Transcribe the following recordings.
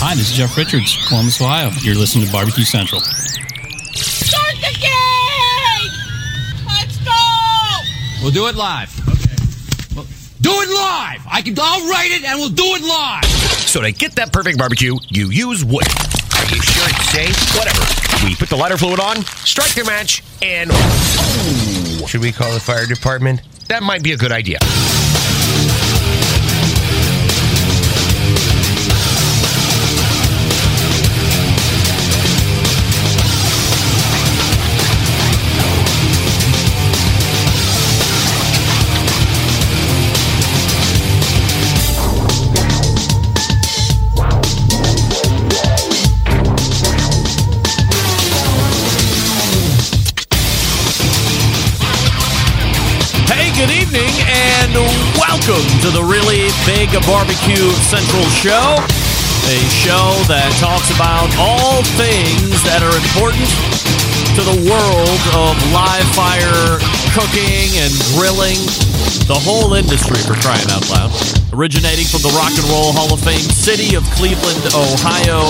Hi, this is Jeff Richards, Columbus, Ohio. You're listening to Barbecue Central. Start the game! Let's go! We'll do it live. Okay. do it live. I can. I'll write it, and we'll do it live. So to get that perfect barbecue, you use wood. Are you sure it's safe? Whatever. We put the lighter fluid on, strike the match, and oh, should we call the fire department? That might be a good idea. Welcome to the Really Big Barbecue Central Show. A show that talks about all things that are important to the world of live fire cooking and grilling. The whole industry, for crying out loud. Originating from the Rock and Roll Hall of Fame city of Cleveland, Ohio,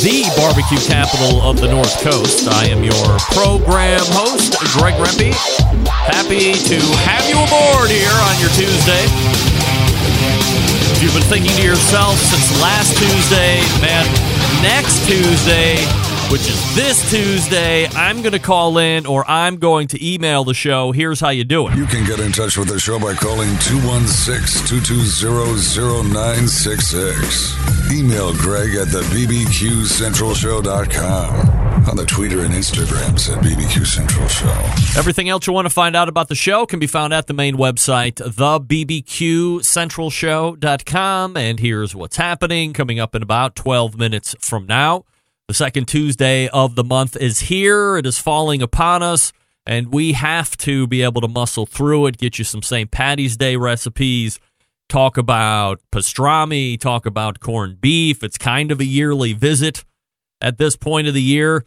the barbecue capital of the North Coast. I am your program host, Greg Rempe. Happy to have you aboard here on your Tuesday. If you've been thinking to yourself since last Tuesday, man, next Tuesday, which is this Tuesday, I'm going to call in or I'm going to email the show. Here's how you do it. You can get in touch with the show by calling 216 220 0966. Email Greg at the BBQCentralShow.com. On the Twitter and Instagrams at BBQ Central Show. Everything else you want to find out about the show can be found at the main website, thebbqcentralshow.com. And here's what's happening coming up in about 12 minutes from now. The second Tuesday of the month is here. It is falling upon us, and we have to be able to muscle through it, get you some St. Patty's Day recipes, talk about pastrami, talk about corned beef. It's kind of a yearly visit at this point of the year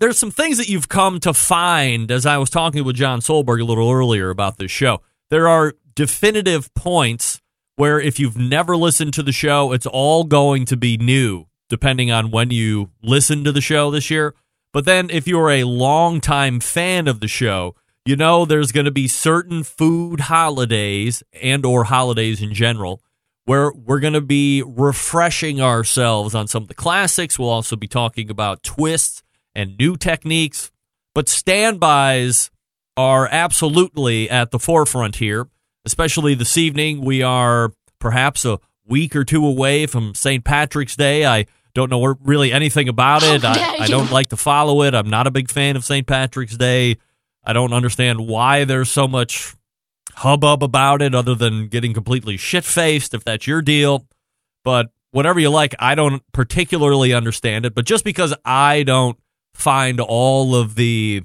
there's some things that you've come to find as I was talking with John Solberg a little earlier about this show. There are definitive points where if you've never listened to the show, it's all going to be new depending on when you listen to the show this year. But then if you're a longtime fan of the show, you know there's going to be certain food holidays and or holidays in general where we're going to be refreshing ourselves on some of the classics. We'll also be talking about twists and new techniques, but standbys are absolutely at the forefront here, especially this evening. We are perhaps a week or two away from St. Patrick's Day. I don't know really anything about oh, it. I, I don't like to follow it. I'm not a big fan of St. Patrick's Day. I don't understand why there's so much hubbub about it other than getting completely shit faced if that's your deal. But whatever you like, I don't particularly understand it. But just because I don't find all of the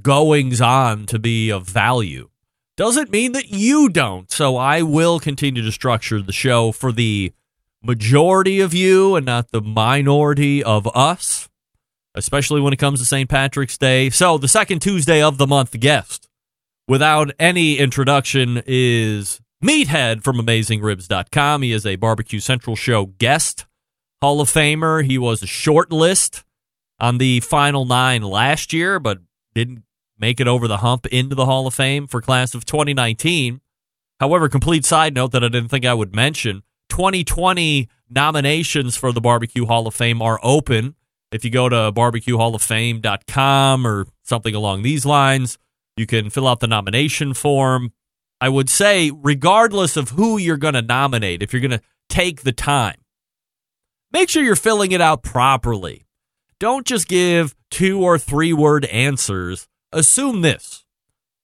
goings on to be of value doesn't mean that you don't. So I will continue to structure the show for the majority of you and not the minority of us, especially when it comes to St. Patrick's Day. So the second Tuesday of the month guest, without any introduction, is Meathead from AmazingRibs.com. He is a Barbecue Central Show guest, Hall of Famer. He was a short list on the final nine last year, but didn't make it over the hump into the Hall of Fame for class of 2019. However, complete side note that I didn't think I would mention 2020 nominations for the Barbecue Hall of Fame are open. If you go to barbecuehalloffame.com or something along these lines, you can fill out the nomination form. I would say, regardless of who you're going to nominate, if you're going to take the time, make sure you're filling it out properly. Don't just give two or three word answers. Assume this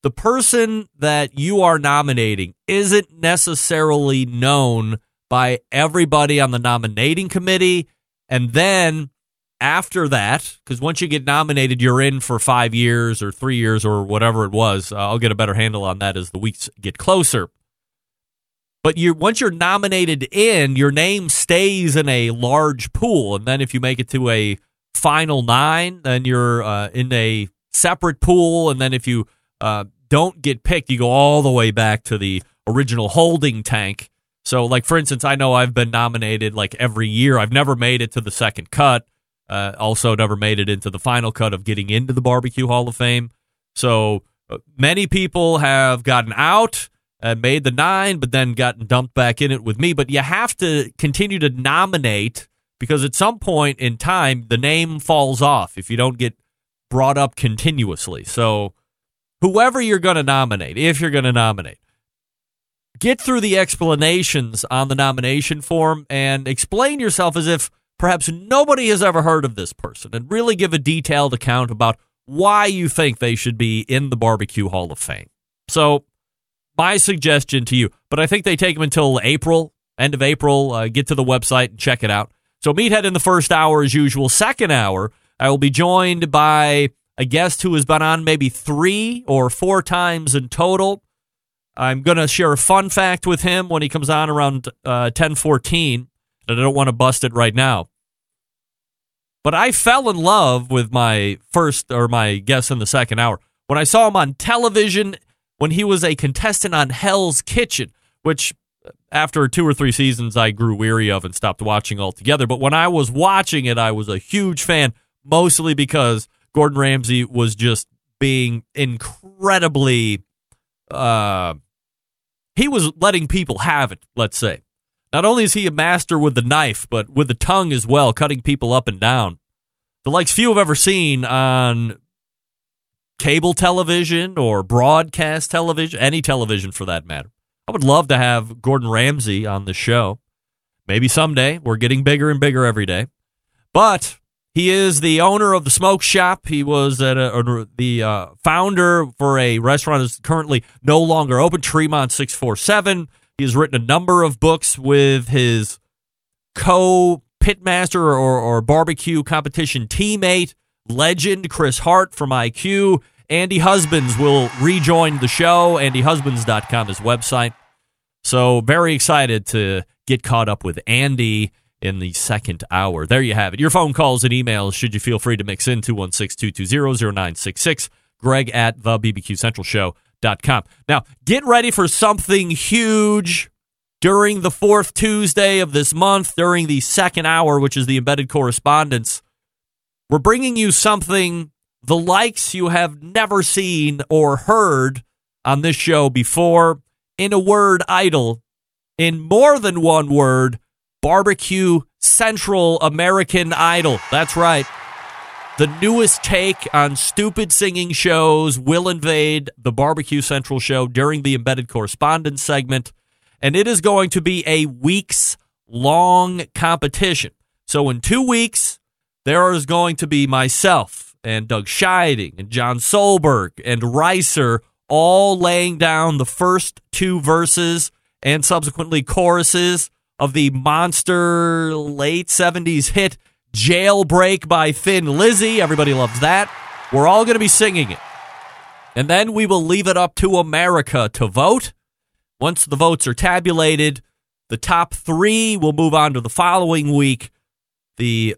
the person that you are nominating isn't necessarily known by everybody on the nominating committee. And then after that, because once you get nominated, you're in for five years or three years or whatever it was. Uh, I'll get a better handle on that as the weeks get closer. But you once you're nominated in, your name stays in a large pool, and then if you make it to a final nine, then you're uh, in a separate pool, and then if you uh, don't get picked, you go all the way back to the original holding tank So, like for instance, I know I've been nominated like every year. I've never made it to the second cut. Uh, also, never made it into the final cut of getting into the Barbecue Hall of Fame. So, uh, many people have gotten out and made the nine, but then gotten dumped back in it with me. But you have to continue to nominate because at some point in time, the name falls off if you don't get brought up continuously. So, whoever you're going to nominate, if you're going to nominate, get through the explanations on the nomination form and explain yourself as if perhaps nobody has ever heard of this person and really give a detailed account about why you think they should be in the Barbecue Hall of Fame. So, my suggestion to you, but I think they take them until April, end of April. Uh, get to the website and check it out. So, Meathead in the first hour, as usual. Second hour, I will be joined by a guest who has been on maybe three or four times in total. I'm going to share a fun fact with him when he comes on around uh, 1014, and I don't want to bust it right now. But I fell in love with my first or my guest in the second hour when I saw him on television when he was a contestant on Hell's Kitchen, which after two or three seasons I grew weary of and stopped watching altogether. But when I was watching it, I was a huge fan, mostly because Gordon Ramsay was just being incredibly uh, he was letting people have it, let's say. Not only is he a master with the knife, but with the tongue as well, cutting people up and down. The likes few have ever seen on cable television or broadcast television, any television for that matter. I would love to have Gordon Ramsay on the show. Maybe someday. We're getting bigger and bigger every day. But he is the owner of the smoke shop. He was at a, the uh, founder for a restaurant that's currently no longer open, Tremont 647. He has written a number of books with his co pitmaster or, or barbecue competition teammate, legend Chris Hart from iQue. Andy Husbands will rejoin the show. AndyHusbands.com is website. So very excited to get caught up with Andy in the second hour. There you have it. Your phone calls and emails, should you feel free to mix in 216-220-0966. Greg at the BBQ Central Show.com. Now, get ready for something huge during the fourth Tuesday of this month, during the second hour, which is the embedded correspondence. We're bringing you something the likes you have never seen or heard on this show before. In a word, idle. In more than one word, Barbecue Central American Idol. That's right. The newest take on stupid singing shows will invade the Barbecue Central show during the embedded correspondence segment, and it is going to be a weeks long competition. So, in two weeks, there is going to be myself and Doug Scheiding and John Solberg and Reiser all laying down the first two verses and subsequently choruses of the monster late 70s hit Jailbreak by Thin Lizzy. Everybody loves that. We're all going to be singing it. And then we will leave it up to America to vote. Once the votes are tabulated, the top three will move on to the following week. The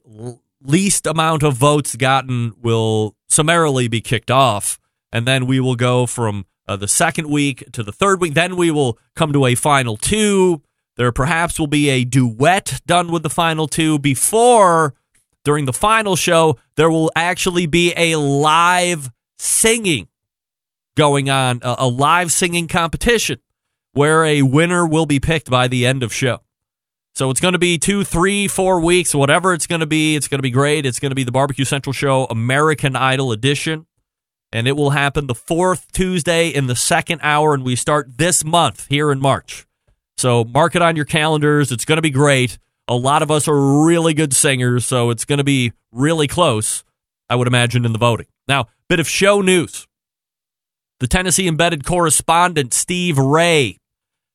least amount of votes gotten will summarily be kicked off. And then we will go from uh, the second week to the third week. Then we will come to a final two there perhaps will be a duet done with the final two before, during the final show, there will actually be a live singing going on, a, a live singing competition where a winner will be picked by the end of show. So it's going to be two, three, four weeks, whatever it's going to be. It's going to be great. It's going to be the Barbecue Central Show American Idol edition. And it will happen the fourth Tuesday in the second hour. And we start this month here in March. So mark it on your calendars. It's going to be great. A lot of us are really good singers, so it's going to be really close, I would imagine, in the voting. Now, bit of show news. The Tennessee embedded correspondent, Steve Ray,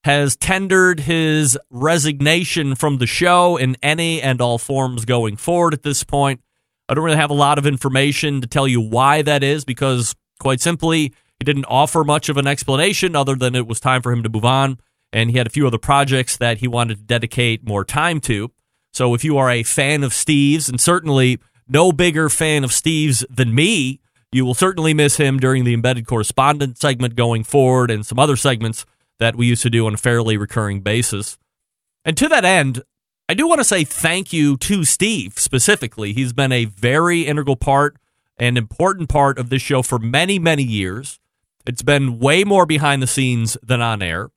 has tendered his resignation from the show in any and all forms going forward at this point. I don't really have a lot of information to tell you why that is because, quite simply, he didn't offer much of an explanation other than it was time for him to move on and he had a few other projects that he wanted to dedicate more time to. So if you are a fan of Steve's, and certainly no bigger fan of Steve's than me, you will certainly miss him during the embedded correspondent segment going forward and some other segments that we used to do on a fairly recurring basis. And to that end, I do want to say thank you to Steve specifically. He's been a very integral part and important part of this show for many, many years. It's been way more behind the scenes than on air.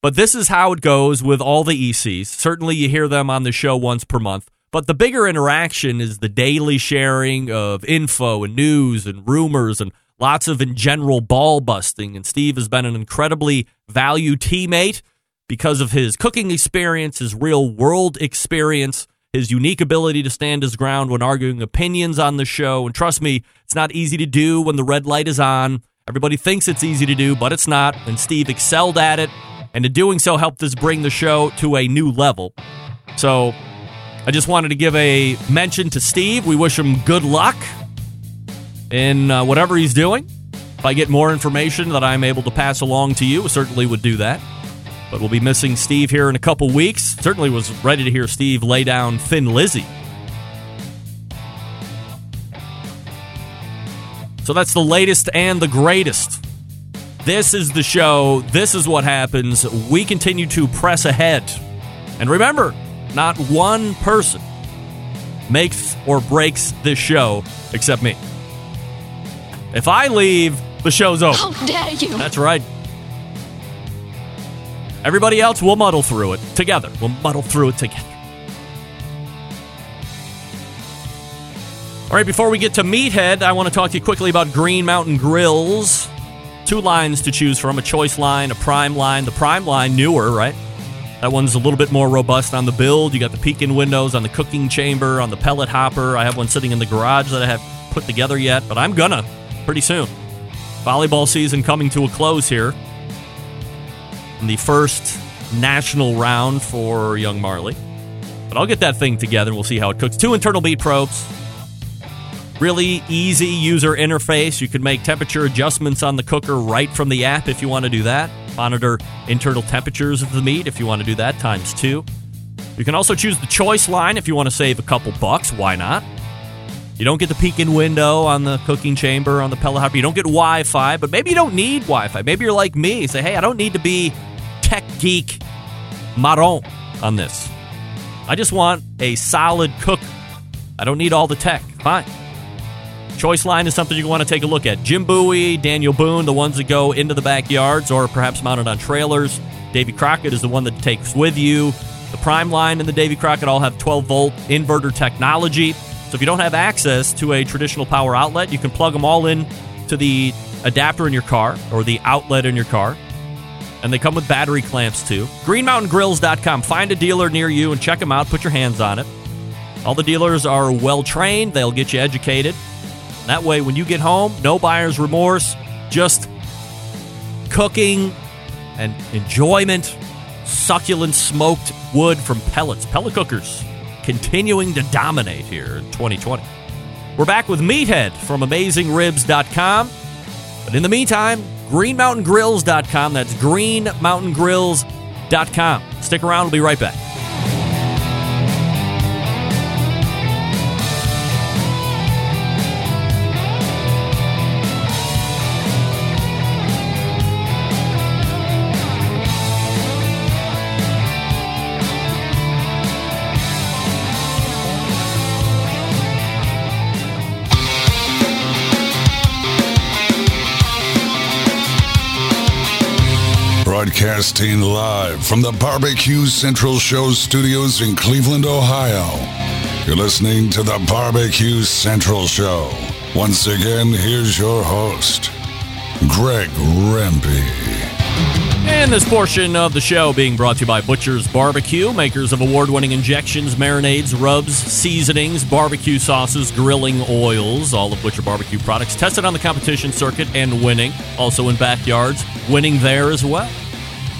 But this is how it goes with all the ECs. Certainly, you hear them on the show once per month. But the bigger interaction is the daily sharing of info and news and rumors and lots of, in general, ball busting. And Steve has been an incredibly valued teammate because of his cooking experience, his real world experience, his unique ability to stand his ground when arguing opinions on the show. And trust me, it's not easy to do when the red light is on. Everybody thinks it's easy to do, but it's not. And Steve excelled at it and in doing so helped us bring the show to a new level. So I just wanted to give a mention to Steve. We wish him good luck in uh, whatever he's doing. If I get more information that I'm able to pass along to you, I certainly would do that. But we'll be missing Steve here in a couple weeks. Certainly was ready to hear Steve lay down Thin Lizzy. So that's the latest and the greatest. This is the show. This is what happens. We continue to press ahead. And remember, not one person makes or breaks this show except me. If I leave, the show's over. How dare you? That's right. Everybody else will muddle through it together. We'll muddle through it together. All right, before we get to Meathead, I want to talk to you quickly about Green Mountain Grills. Two lines to choose from a choice line, a prime line. The prime line, newer, right? That one's a little bit more robust on the build. You got the peek in windows on the cooking chamber, on the pellet hopper. I have one sitting in the garage that I have put together yet, but I'm gonna pretty soon. Volleyball season coming to a close here. The first national round for young Marley. But I'll get that thing together and we'll see how it cooks. Two internal beat probes. Really easy user interface. You can make temperature adjustments on the cooker right from the app if you want to do that. Monitor internal temperatures of the meat if you want to do that, times two. You can also choose the choice line if you want to save a couple bucks. Why not? You don't get the peek in window on the cooking chamber, on the pellet hopper. You don't get Wi Fi, but maybe you don't need Wi Fi. Maybe you're like me. Say, hey, I don't need to be tech geek marron on this. I just want a solid cooker. I don't need all the tech. Fine. Choice line is something you want to take a look at. Jim Bowie, Daniel Boone, the ones that go into the backyards or perhaps mounted on trailers. Davy Crockett is the one that takes with you. The Prime line and the Davy Crockett all have 12 volt inverter technology. So if you don't have access to a traditional power outlet, you can plug them all in to the adapter in your car or the outlet in your car. And they come with battery clamps too. GreenMountainGrills.com. Find a dealer near you and check them out. Put your hands on it. All the dealers are well trained, they'll get you educated. That way, when you get home, no buyer's remorse, just cooking and enjoyment. Succulent smoked wood from pellets. Pellet cookers continuing to dominate here in 2020. We're back with Meathead from AmazingRibs.com. But in the meantime, GreenMountainGrills.com. That's GreenMountainGrills.com. Stick around, we'll be right back. Broadcasting live from the Barbecue Central Show studios in Cleveland, Ohio. You're listening to the Barbecue Central Show. Once again, here's your host, Greg Rempe. And this portion of the show being brought to you by Butcher's Barbecue, makers of award winning injections, marinades, rubs, seasonings, barbecue sauces, grilling oils, all of Butcher Barbecue products tested on the competition circuit and winning. Also in backyards, winning there as well.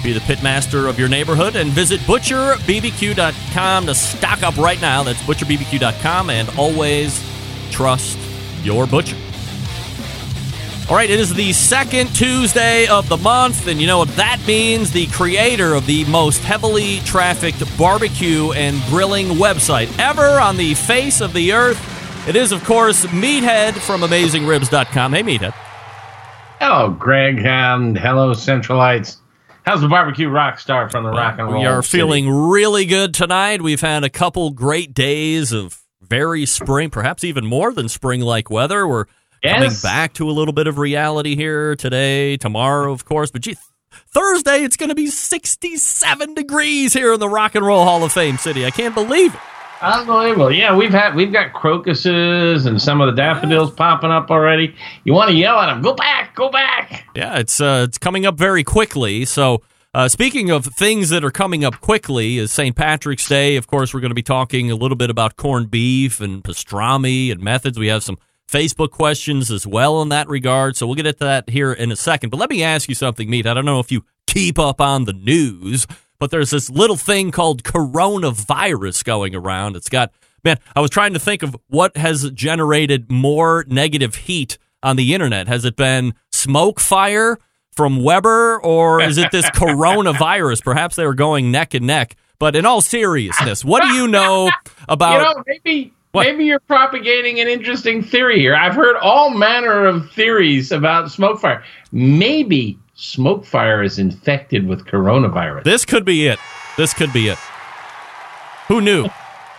Be the pitmaster of your neighborhood and visit butcherbbq.com to stock up right now. That's butcherbbq.com and always trust your butcher. All right, it is the second Tuesday of the month, and you know what that means? The creator of the most heavily trafficked barbecue and grilling website ever on the face of the earth. It is, of course, Meathead from AmazingRibs.com. Hey, Meathead. Hello, Greg, and hello, Centralites. How's the barbecue rock star from the rock and roll? We are City? feeling really good tonight. We've had a couple great days of very spring, perhaps even more than spring like weather. We're coming back to a little bit of reality here today, tomorrow, of course. But gee, Thursday, it's going to be 67 degrees here in the Rock and Roll Hall of Fame city. I can't believe it. Unbelievable. Yeah, we've had we've got crocuses and some of the daffodils popping up already. You want to yell at them? Go back! Go back! Yeah, it's uh, it's coming up very quickly. So, uh, speaking of things that are coming up quickly, is St. Patrick's Day. Of course, we're going to be talking a little bit about corned beef and pastrami and methods. We have some Facebook questions as well in that regard. So we'll get into that here in a second. But let me ask you something, Meat. I don't know if you keep up on the news, but there's this little thing called coronavirus going around. It's got man. I was trying to think of what has generated more negative heat on the internet. Has it been SmokeFire from Weber, or is it this coronavirus? Perhaps they were going neck and neck. But in all seriousness, what do you know about? you know, maybe What? maybe you're propagating an interesting theory here. I've heard all manner of theories about SmokeFire. Maybe SmokeFire is infected with coronavirus. This could be it. This could be it. Who knew?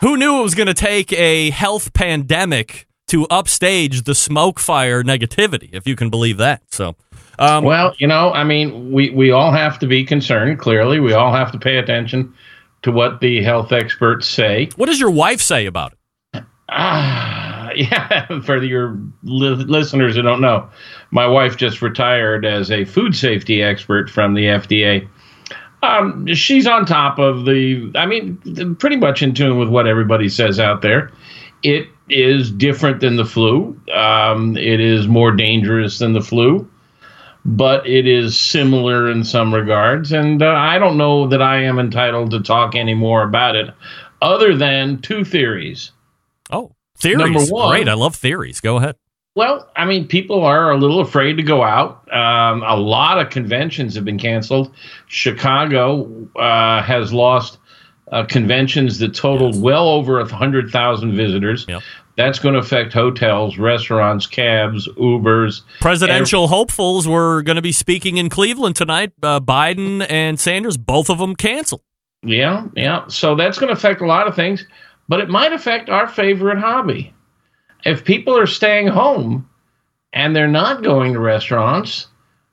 Who knew it was going to take a health pandemic to upstage the SmokeFire negativity, if you can believe that? So, um, Well, you know, I mean, we, we all have to be concerned, clearly. We all have to pay attention to what the health experts say. what does your wife say about it? Ah, yeah, for your li- listeners who don't know, my wife just retired as a food safety expert from the FDA. Um, she's on top of the, I mean, pretty much in tune with what everybody says out there. It is different than the flu. Um, it is more dangerous than the flu, but it is similar in some regards. And uh, I don't know that I am entitled to talk any more about it, other than two theories. Oh, theories. Number one- Great. I love theories. Go ahead. Well, I mean, people are a little afraid to go out. Um, a lot of conventions have been canceled. Chicago uh, has lost uh, conventions that totaled well over a hundred thousand visitors. Yep. That's going to affect hotels, restaurants, cabs, Ubers. Presidential hopefuls were going to be speaking in Cleveland tonight. Uh, Biden and Sanders, both of them canceled. Yeah, yeah. So that's going to affect a lot of things, but it might affect our favorite hobby. If people are staying home and they're not going to restaurants,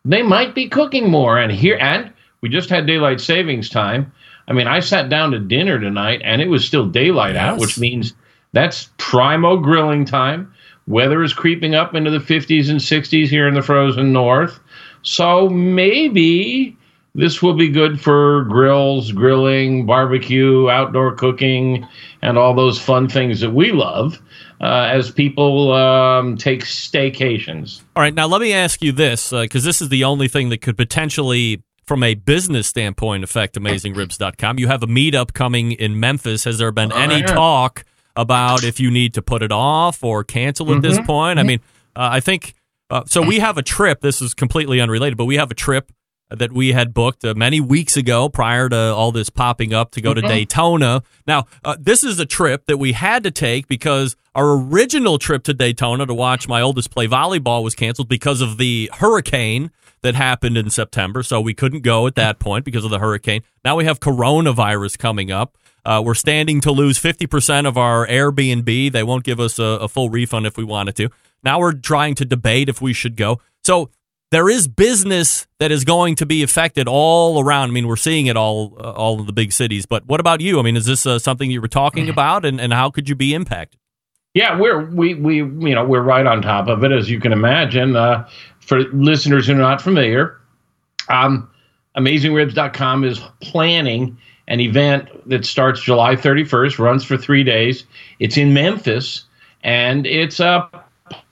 they might be cooking more. And here, and we just had daylight savings time. I mean, I sat down to dinner tonight and it was still daylight out, which means that's primo grilling time. Weather is creeping up into the 50s and 60s here in the frozen north. So maybe this will be good for grills, grilling, barbecue, outdoor cooking, and all those fun things that we love uh, as people um, take staycations. All right, now let me ask you this, because this is the only thing that could potentially, from a business standpoint, affect AmazingRibs.com. You have a meetup coming in Memphis. Has there been Oh, any yeah. talk about if you need to put it off or cancel at Mm-hmm. this point? I mean, uh, I think uh, so. We have a trip. This is completely unrelated, but we have a trip that we had booked uh, many weeks ago prior to all this popping up to go to Daytona. Now, uh, this is a trip that we had to take because our original trip to Daytona to watch my oldest play volleyball was canceled because of the hurricane that happened in September. So we couldn't go at that point because of the hurricane. Now we have coronavirus coming up. Uh, we're standing to lose 50% of our Airbnb. They won't give us a, a full refund if we wanted to. Now we're trying to debate if we should go. So there is business that is going to be affected all around. I mean, we're seeing it all, uh, all of the big cities. But what about you? I mean, is this uh, something you were talking about, and, and how could you be impacted? Yeah, we're we we you know we're right on top of it as you can imagine. Uh, for listeners who are not familiar, um, AmazingRibs.com is planning an event that starts July 31st, runs for three days. It's in Memphis, and it's a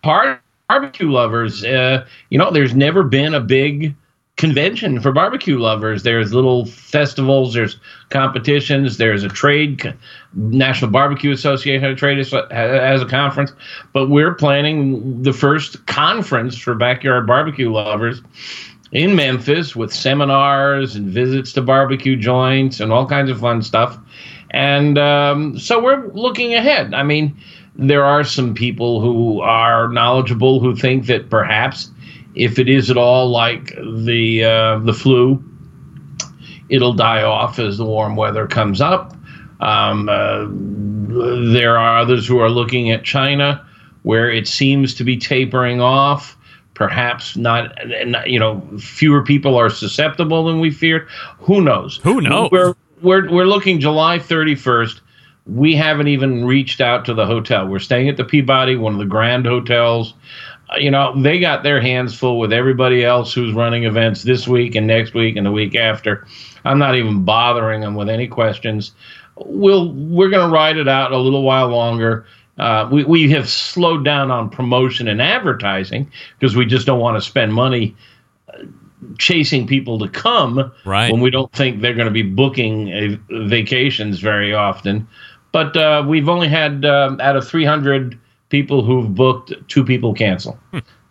part barbecue lovers. Uh, you know, there's never been a big convention for barbecue lovers. There's little festivals, there's competitions, there's a trade, National Barbecue Association a trade as as a conference, but we're planning the first conference for backyard barbecue lovers in Memphis with seminars and visits to barbecue joints and all kinds of fun stuff. And um, so we're looking ahead. I mean, there are some people who are knowledgeable who think that perhaps if it is at all like the uh, the flu, it'll die off as the warm weather comes up. Um, uh, there are others who are looking at China, where it seems to be tapering off. Perhaps not, you know, fewer people are susceptible than we feared. Who knows? Who knows? We're we're we're looking July 31st. We haven't even reached out to the hotel. We're staying at the Peabody, one of the grand hotels. Uh, you know, they got their hands full with everybody else who's running events this week and next week and the week after. I'm not even bothering them with any questions. We'll we're going to ride it out a little while longer. Uh, we we have slowed down on promotion and advertising because we just don't want to spend money uh, chasing people to come Right. when we don't think they're going to be booking uh vacations very often. But uh, we've only had um, out of 300 people who've booked, two people cancel.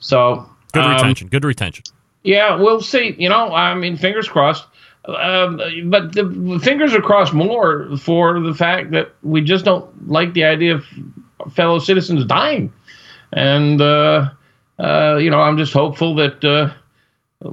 So Hmm. Good um, retention. Good retention. yeah, we'll see. You know, I mean, fingers crossed. Um, but the fingers are crossed more for the fact that we just don't like the idea of fellow citizens dying. And, uh, uh, you know, I'm just hopeful that, uh,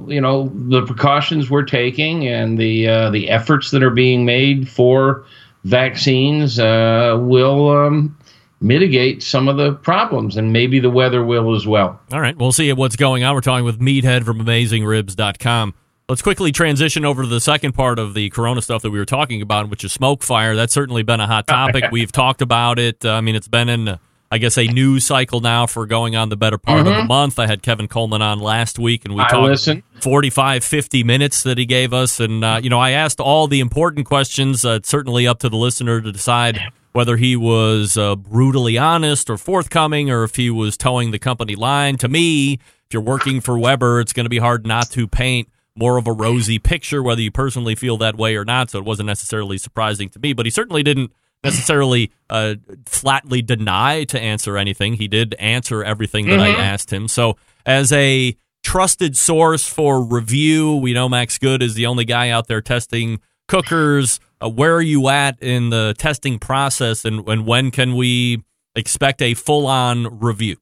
you know, the precautions we're taking and the, uh, the efforts that are being made for vaccines uh, will um, mitigate some of the problems. And maybe the weather will as well. All right, we'll see what's going on. We're talking with Meathead from AmazingRibs.com. Let's quickly transition over to the second part of the Corona stuff that we were talking about, which is SmokeFire. That's certainly been a hot topic. We've talked about it. I mean, it's been in, uh, I guess, a news cycle now for going on the better part of the month. I had Kevin Kolman on last week, and we I talked listened. 45, 50 minutes that he gave us. And, uh, you know, I asked all the important questions. Uh, it's certainly up to the listener to decide whether he was uh, brutally honest or forthcoming or if he was towing the company line. To me, if you're working for Weber, it's going to be hard not to paint more of a rosy picture, whether you personally feel that way or not. So it wasn't necessarily surprising to me, but he certainly didn't necessarily uh, flatly deny to answer anything. He did answer everything that I asked him. So as a trusted source for review, we know Max Good is the only guy out there testing cookers. Uh, where are you at in the testing process, and, and when can we expect a full-on review?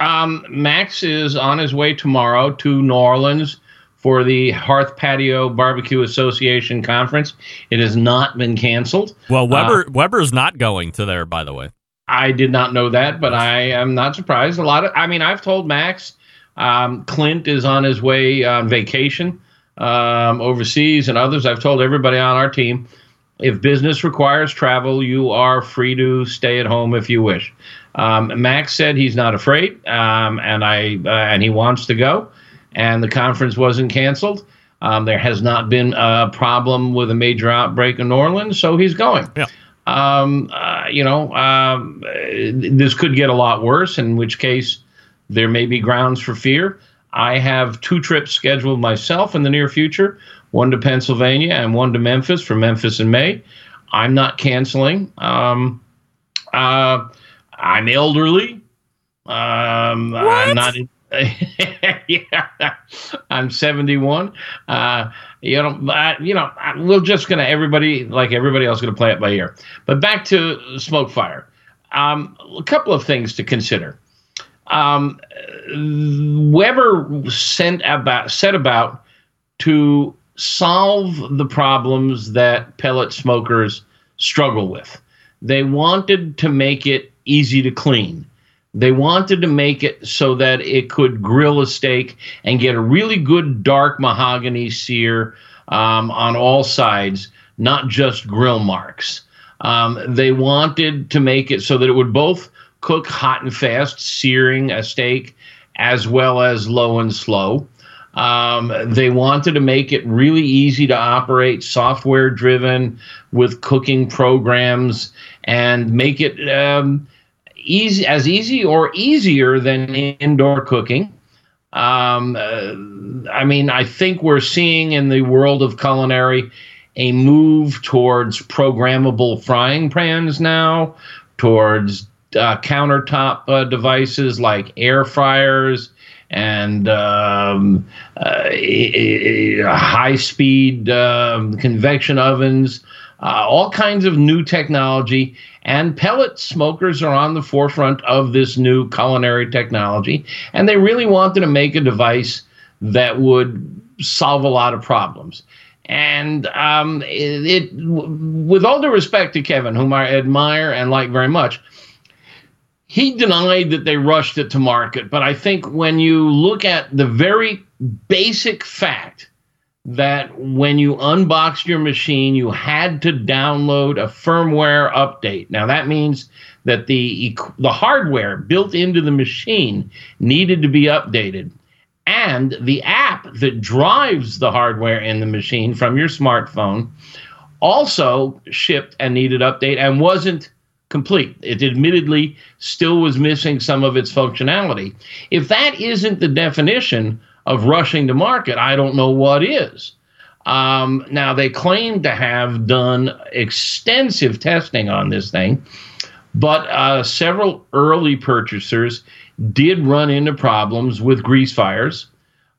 Um, Max is on his way tomorrow to New Orleans for the Hearth Patio Barbecue Association conference. It has not been canceled. Well, Weber Weber's not going to there, by the way. I did not know that, but I am not surprised. A lot of, I mean, I've told Max, um, Clint is on his way on vacation um, overseas, and others. I've told everybody on our team, if business requires travel, you are free to stay at home if you wish. Um, Max said he's not afraid, um, and I uh, and he wants to go, and the conference wasn't canceled. Um, there has not been a problem with a major outbreak in New Orleans, so he's going Yeah. um, uh, you know, um, this could get a lot worse, in which case there may be grounds for fear. I have two trips scheduled myself in the near future one to Pennsylvania and one to Memphis for Memphis in May. I'm not canceling. Um, uh, I'm elderly. Um, I'm not. yeah, I'm 71. Uh, you know, I, you know, I- we're just gonna everybody like everybody else gonna play it by ear. But back to SmokeFire. Um, a couple of things to consider. Um, Weber sent about set about to solve the problems that pellet smokers struggle with. They wanted to make it easy to clean. They wanted to make it so that it could grill a steak and get a really good dark mahogany sear um, on all sides, not just grill marks. Um, they wanted to make it so that it would both cook hot and fast, searing a steak, as well as low and slow. Um, they wanted to make it really easy to operate, software driven with cooking programs, and make it um, easy as easy or easier than indoor cooking. Um, uh, I mean, I think we're seeing in the world of culinary a move towards programmable frying pans now, towards uh, countertop uh, devices like air fryers and um, uh, high speed um, convection ovens, uh, all kinds of new technology. And pellet smokers are on the forefront of this new culinary technology. And they really wanted to make a device that would solve a lot of problems. And um, it, it, with all due respect to Kevin, whom I admire and like very much, he denied that they rushed it to market. But I think when you look at the very basic fact that when you unboxed your machine, you had to download a firmware update. Now that means that the the hardware built into the machine needed to be updated, and the app that drives the hardware in the machine from your smartphone also shipped and needed update and wasn't complete. It admittedly still was missing some of its functionality. If that isn't the definition of rushing to market, I don't know what is. Um, now, they claim to have done extensive testing on this thing, but uh, several early purchasers did run into problems with grease fires.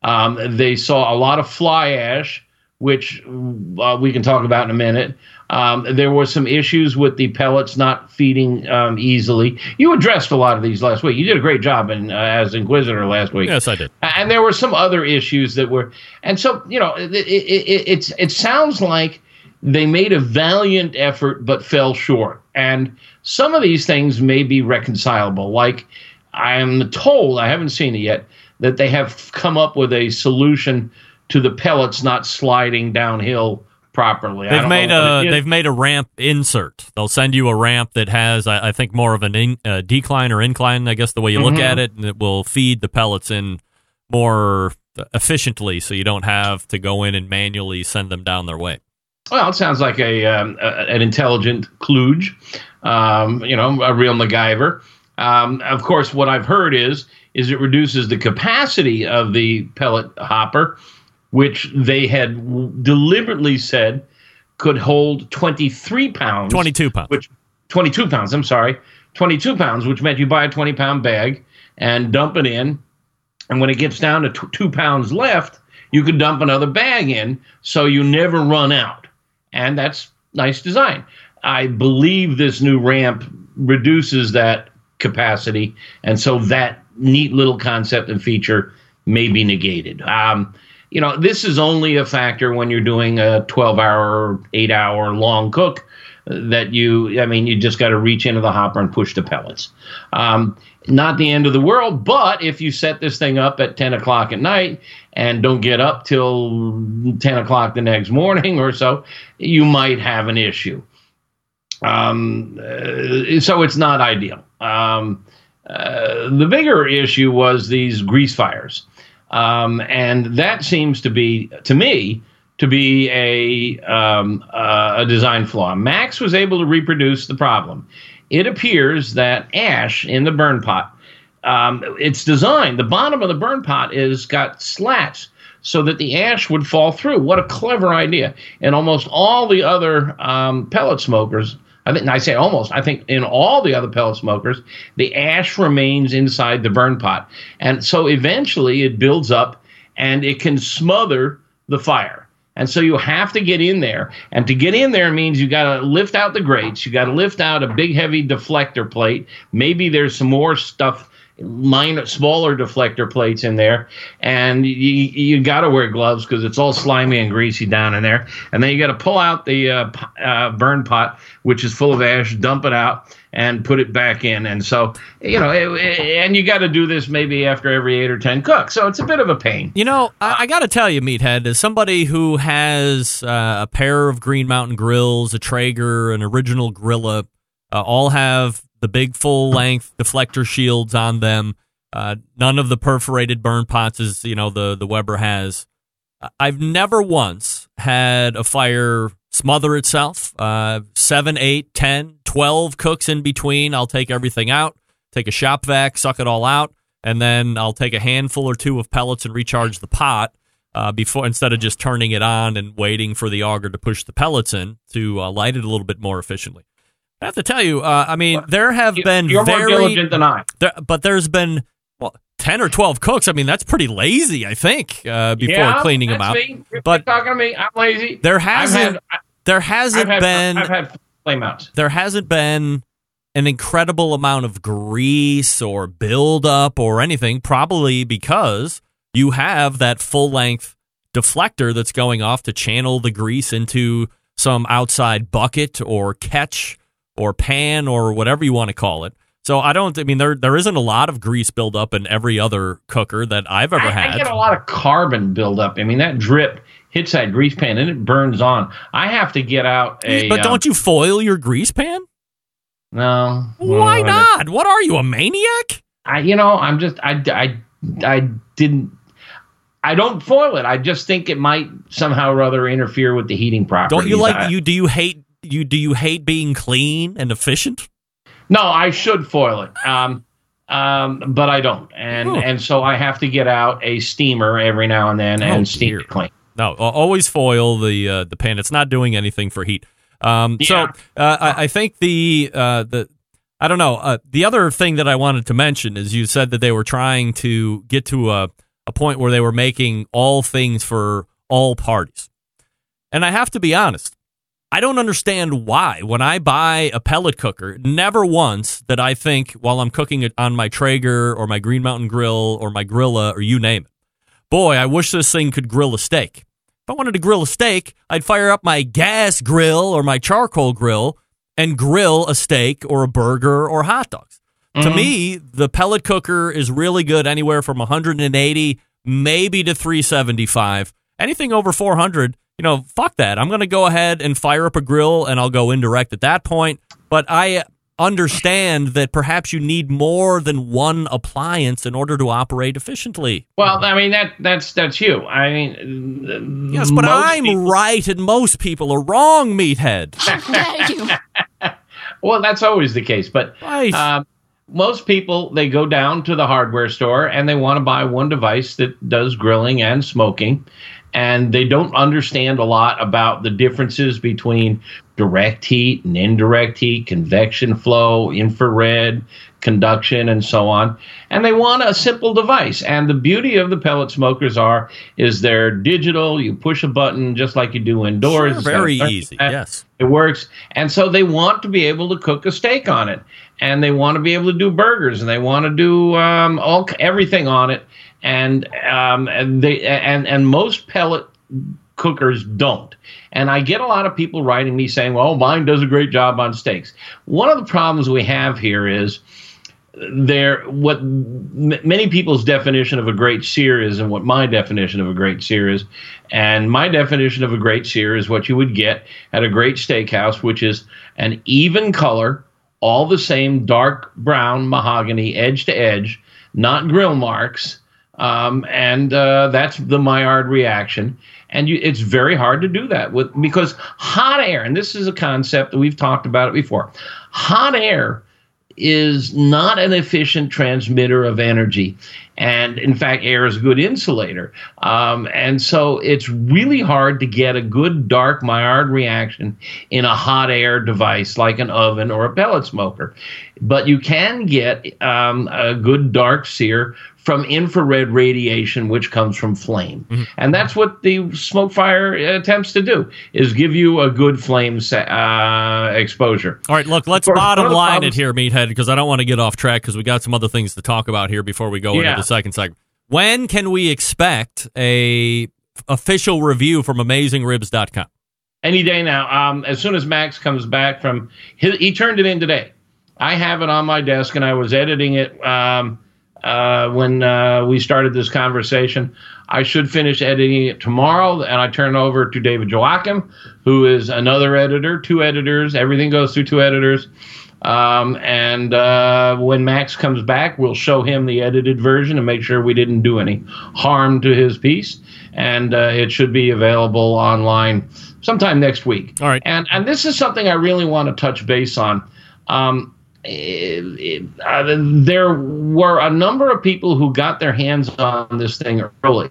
Um, they saw a lot of fly ash, which uh, we can talk about in a minute. Um, there were some issues with the pellets not feeding um, easily. You addressed a lot of these last week. You did a great job in, uh, as Inquisitor last week. Yes, I did. And there were some other issues that were, and so you know, it, it, it, it's it sounds like they made a valiant effort but fell short. And some of these things may be reconcilable. Like I'm told, I haven't seen it yet, that they have come up with a solution to the pellets not sliding downhill properly. They've don't made know a they've made a ramp insert. They'll send you a ramp that has, I, I think, more of an in, uh, decline or incline. I guess the way you look Mhm. at it, and it will feed the pellets in more efficiently, so you don't have to go in and manually send them down their way. Well, it sounds like a, um, a an intelligent kludge, um, you know, a real MacGyver. Um, of course, what I've heard is is it reduces the capacity of the pellet hopper, which they had w- deliberately said could hold 23 pounds. Twenty two pounds. Which 22 pounds. I'm sorry, 22 pounds, which meant you buy a 20 pound bag and dump it in, and when it gets down to t- two pounds left, you can dump another bag in, so you never run out. And that's nice design. I believe this new ramp reduces that capacity, and so that neat little concept and feature may be negated. Um, you know, this is only a factor when you're doing a 12 hour, eight hour long cook that you, I mean, you just got to reach into the hopper and push the pellets. Um, not the end of the world, but if you set this thing up at 10 o'clock at night and don't get up till 10 o'clock the next morning or so, you might have an issue. Um, uh, so it's not ideal. Um, uh, the bigger issue was these grease fires. Um, and that seems to be, to me, to be a, um, uh, a design flaw. Max was able to reproduce the problem. It appears that ash in the burn pot, um, it's designed, the bottom of the burn pot is got slats so that the ash would fall through. What a clever idea. And almost all the other um, pellet smokers, I think, and I say almost, I think in all the other pellet smokers, the ash remains inside the burn pot. And so eventually it builds up and it can smother the fire. And so you have to get in there. And to get in there means you got to lift out the grates. You got to lift out a big, heavy deflector plate. Maybe there's some more stuff, minor, smaller deflector plates in there. And you, you got to wear gloves because it's all slimy and greasy down in there. And then you got to pull out the uh, uh, burn pot, which is full of ash, dump it out, and put it back in. And so, you know, it, it- and you got to do this maybe after every eight or 10 cooks. So it's a bit of a pain. You know, I, I got to tell you, Meathead, as somebody who has uh, a pair of Green Mountain grills, a Traeger, an original Grilla, uh, all have the big full length deflector shields on them. Uh, none of the perforated burn pots as you know the the Weber has. I've never once had a fire smother itself. Uh, seven, eight, ten, twelve cooks in between. I'll take everything out, take a shop vac, suck it all out, and then I'll take a handful or two of pellets and recharge the pot uh, before instead of just turning it on and waiting for the auger to push the pellets in to uh, light it a little bit more efficiently. I have to tell you, uh, I mean, there have You- been You're more very diligent than I. there, but there's been well, ten or twelve cooks. I mean, that's pretty lazy, I think, uh, before yeah, cleaning them out. Me. You're But talking to me. I'm lazy. there hasn't had, there I've hasn't had, been I've had flame outs. there hasn't been an incredible amount of grease or buildup or anything, probably because you have that full length deflector that's going off to channel the grease into some outside bucket or catch or pan or whatever you want to call it. So I don't. I mean, there there isn't a lot of grease buildup in every other cooker that I've ever I, had. I get a lot of carbon buildup. I mean, that drip hits that grease pan and it burns on. I have to get out a. but um, don't you foil your grease pan? No. Why not? What are you, a maniac? I, you know, I'm just, I, I, I didn't, I don't foil it. I just think it might somehow or other interfere with the heating properties. Don't you like I- you? Do you hate you? Do you hate being clean and efficient? No, I should foil it. Um, um, but I don't, and Oh. and so I have to get out a steamer every now and then Oh, and steam dear. it clean. No, always foil the uh, the pan. It's not doing anything for heat. Um, So uh, I, I think the uh, the I don't know. Uh, the other thing that I wanted to mention is you said that they were trying to get to a a point where they were making all things for all parties, and I have to be honest. I don't understand why. When I buy a pellet cooker, never once that I think while I'm cooking it on my Traeger or my Green Mountain Grill or my Grilla or you name it. Boy, I wish this thing could grill a steak. If I wanted to grill a steak, I'd fire up my gas grill or my charcoal grill and grill a steak or a burger or hot dogs. To mm-hmm. me, the pellet cooker is really good anywhere from 180 maybe to 375. Anything over 400, you know, fuck that. I'm going to go ahead and fire up a grill and I'll go indirect at that point. But I understand that perhaps you need more than one appliance in order to operate efficiently. Well, I mean that that's that's you. I mean, Yes, but I'm people- right and most people are wrong, meathead. How dare you? Well, that's always the case, but Right. um, most people they go down to the hardware store and they want to buy one device that does grilling and smoking, and they don't understand a lot about the differences between direct heat and indirect heat, convection flow, infrared, conduction, and so on. And they want a simple device. And the beauty of the pellet smokers are is they're digital. You push a button just like you do indoors. Sure, It's got a very easy, yes. It works. And so they want to be able to cook a steak on it. And they want to be able to do burgers and they want to do um, all everything on it. And um, and they and and most pellet cookers don't. And I get a lot of people writing me saying, "Well, mine does a great job on steaks." One of the problems we have here is there what m- many people's definition of a great sear is and what my definition of a great sear is and my definition of a great sear is what you would get at a great steakhouse which is an even color all the same dark brown mahogany edge to edge not grill marks um, and uh, that's the Maillard reaction. And you, it's very hard to do that with because hot air, and this is a concept that we've talked about it before. Hot air is not an efficient transmitter of energy. And in fact, air is a good insulator. Um, and so it's really hard to get a good dark Maillard reaction in a hot air device like an oven or a pellet smoker. But you can get um, a good dark sear from infrared radiation, which comes from flame. And that's what the SmokeFire attempts to do, is give you a good flame sa- uh, exposure. All right, look, let's course, bottom line it here, meathead, because I don't want to get off track because we got some other things to talk about here before we go into the second segment. When can we expect a official review from AmazingRibs.com? any day now. Um, as soon as Max comes back from, he, he turned it in today. I have it on my desk, and I was editing it um, uh, when uh, we started this conversation. I should finish editing it tomorrow, and I turn over to David Joachim, who is another editor, two editors. Everything goes through two editors. Um, and uh, when Max comes back, we'll show him the edited version and make sure we didn't do any harm to his piece. And uh, it should be available online sometime next week. All right. And and this is something I really want to touch base on. Um, uh, there were a number of people who got their hands on this thing early,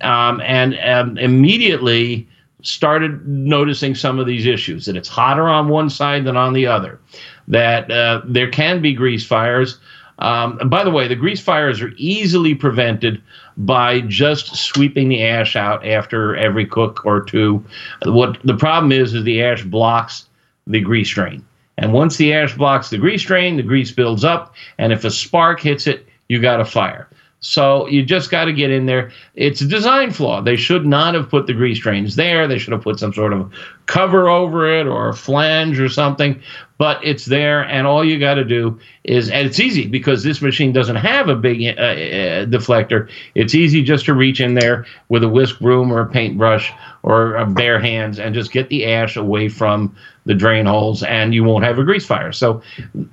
um, and um, immediately started noticing some of these issues. That it's hotter on one side than on the other. That uh, there can be grease fires. Um, and by the way, the grease fires are easily prevented by just sweeping the ash out after every cook or two. What the problem is is the ash blocks the grease drain, and once the ash blocks the grease drain, the grease builds up, and if a spark hits it, you got a fire. So you just got to get in there. It's a design flaw. They should not have put the grease drains there. They should have put some sort of cover over it or a flange or something. But it's there, and all you got to do is, and it's easy because this machine doesn't have a big uh, uh, deflector. It's easy just to reach in there with a whisk broom or a paintbrush or bare hands and just get the ash away from the drain holes, and you won't have a grease fire. So,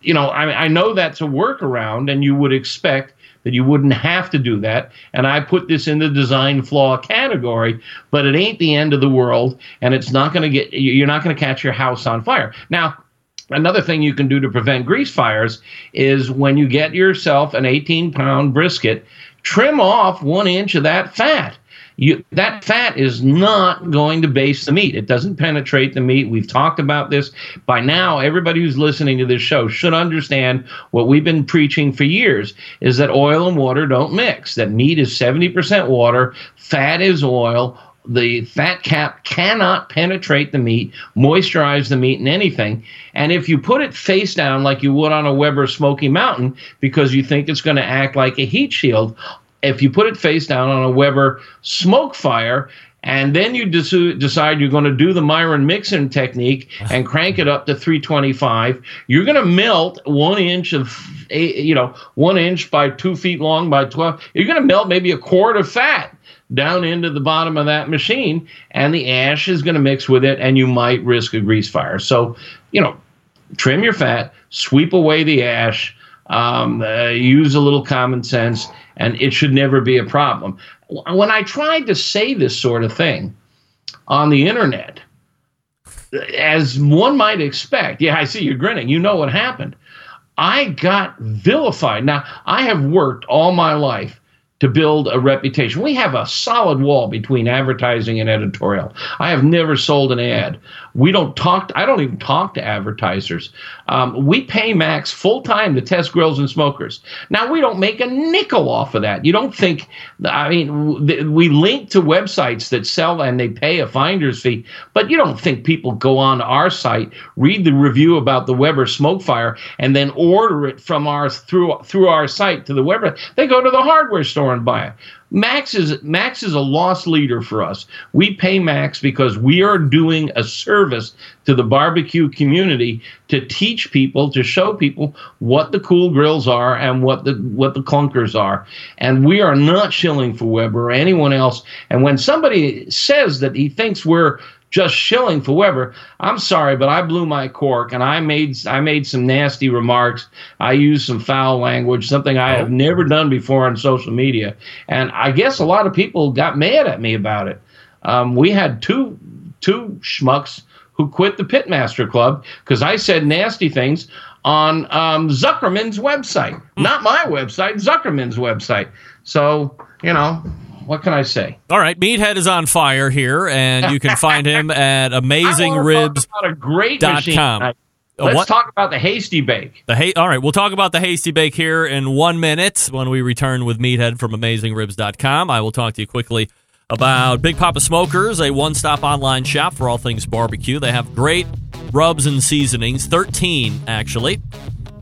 you know, I, I know that's a workaround, and you would expect that you wouldn't have to do that. And I put this in the design flaw category, but it ain't the end of the world, and it's not going to get you're not going to catch your house on fire. Now, another thing you can do to prevent grease fires is when you get yourself an 18 pound brisket, trim off one inch of that fat you that fat is not going to base the meat. It doesn't penetrate the meat. We've talked about this. By now, everybody who's listening to this show should understand what we've been preaching for years is that oil and water don't mix. That meat is 70% water, fat is oil. The fat cap cannot penetrate the meat, moisturize the meat in anything. And if you put it face down like you would on a Weber Smoky Mountain because you think it's going to act like a heat shield, if you put it face down on a Weber SmokeFire, and then you decide you're going to do the Myron Mixon technique and crank it up to 325, you're going to melt one inch of, you know, one inch by two feet long by 12. You're going to melt maybe a quart of fat down into the bottom of that machine, and the ash is going to mix with it, and you might risk a grease fire. So, you know, trim your fat, sweep away the ash, um, uh, use a little common sense and it should never be a problem. When I tried to say this sort of thing on the internet, as one might expect, yeah, I see you're grinning. You know what happened. I got vilified. Now, I have worked all my life to build a reputation. We have a solid wall between advertising and editorial. I have never sold an ad. We don't talk. To, I don't even talk to advertisers. Um, we pay Max full time to test grills and smokers. Now we don't make a nickel off of that. You don't think? I mean, we link to websites that sell and they pay a finder's fee, but you don't think people go on our site, read the review about the Weber SmokeFire, and then order it from our through through our site to the Weber. They go to the hardware store and buy it. Max is Max is a loss leader for us. We pay Max because we are doing a service to the barbecue community to teach people, to show people what the cool grills are and what the what the clunkers are. And we are not shilling for Weber or anyone else. And when somebody says that he thinks we're just shilling for Weber. I'm sorry, but I blew my cork and I made I made some nasty remarks. I used some foul language, something I have never done before on social media, and I guess a lot of people got mad at me about it. Um, we had two two schmucks who quit the Pitmaster Club because I said nasty things on um, Zuckerman's website, not my website, Zuckerman's website. So you know, what can I say? All right, Meathead is on fire here, and you can find him at AmazingRibs.com. a great machine. Let's what? talk about the hasty bake. The ha- all right, we'll talk about the hasty bake here in one minute when we return with Meathead from AmazingRibs.com. I will talk to you quickly about Big Papa Smokers, a one-stop online shop for all things barbecue. They have great rubs and seasonings, 13 actually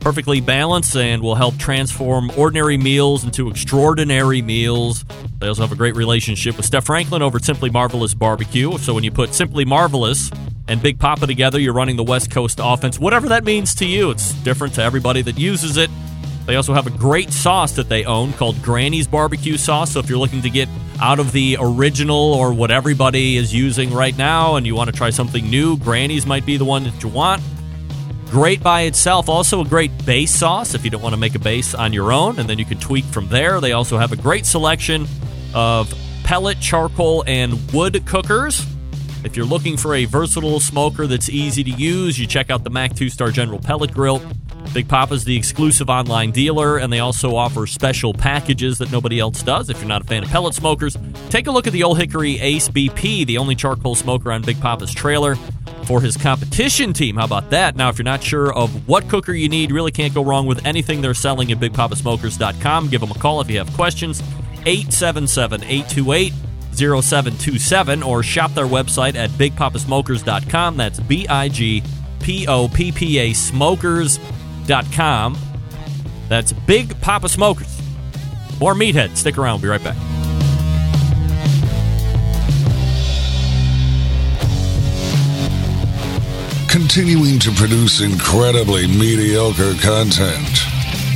perfectly balanced and will help transform ordinary meals into extraordinary meals. They also have a great relationship with Steph Franklin over at Simply Marvelous Barbecue. So when you put Simply Marvelous and Big Papa together, you're running the West Coast offense. Whatever that means to you, it's different to everybody that uses it. They also have a great sauce that they own called Granny's Barbecue Sauce. So if you're looking to get out of the original or what everybody is using right now and you want to try something new, Granny's might be the one that you want. Great by itself. Also, a great base sauce if you don't want to make a base on your own, and then you can tweak from there. They also have a great selection of pellet, charcoal, and wood cookers. If you're looking for a versatile smoker that's easy to use, you check out the MAK 2 Star General Pellet Grill. Big Papa's the exclusive online dealer, and they also offer special packages that nobody else does. If you're not a fan of pellet smokers, take a look at the Old Hickory Ace BP, the only charcoal smoker on Big Papa's trailer for his competition team. How about that? Now, if you're not sure of what cooker you need, really can't go wrong with anything they're selling at BigPapaSmokers.com. Give them a call if you have questions. 877 828 0727 or shop their website at bigpapasmokers.com. That's B I G P O P P A smokers.com. That's Big Papa Smokers. More Meathead. Stick around. We'll be right back. Continuing to produce incredibly mediocre content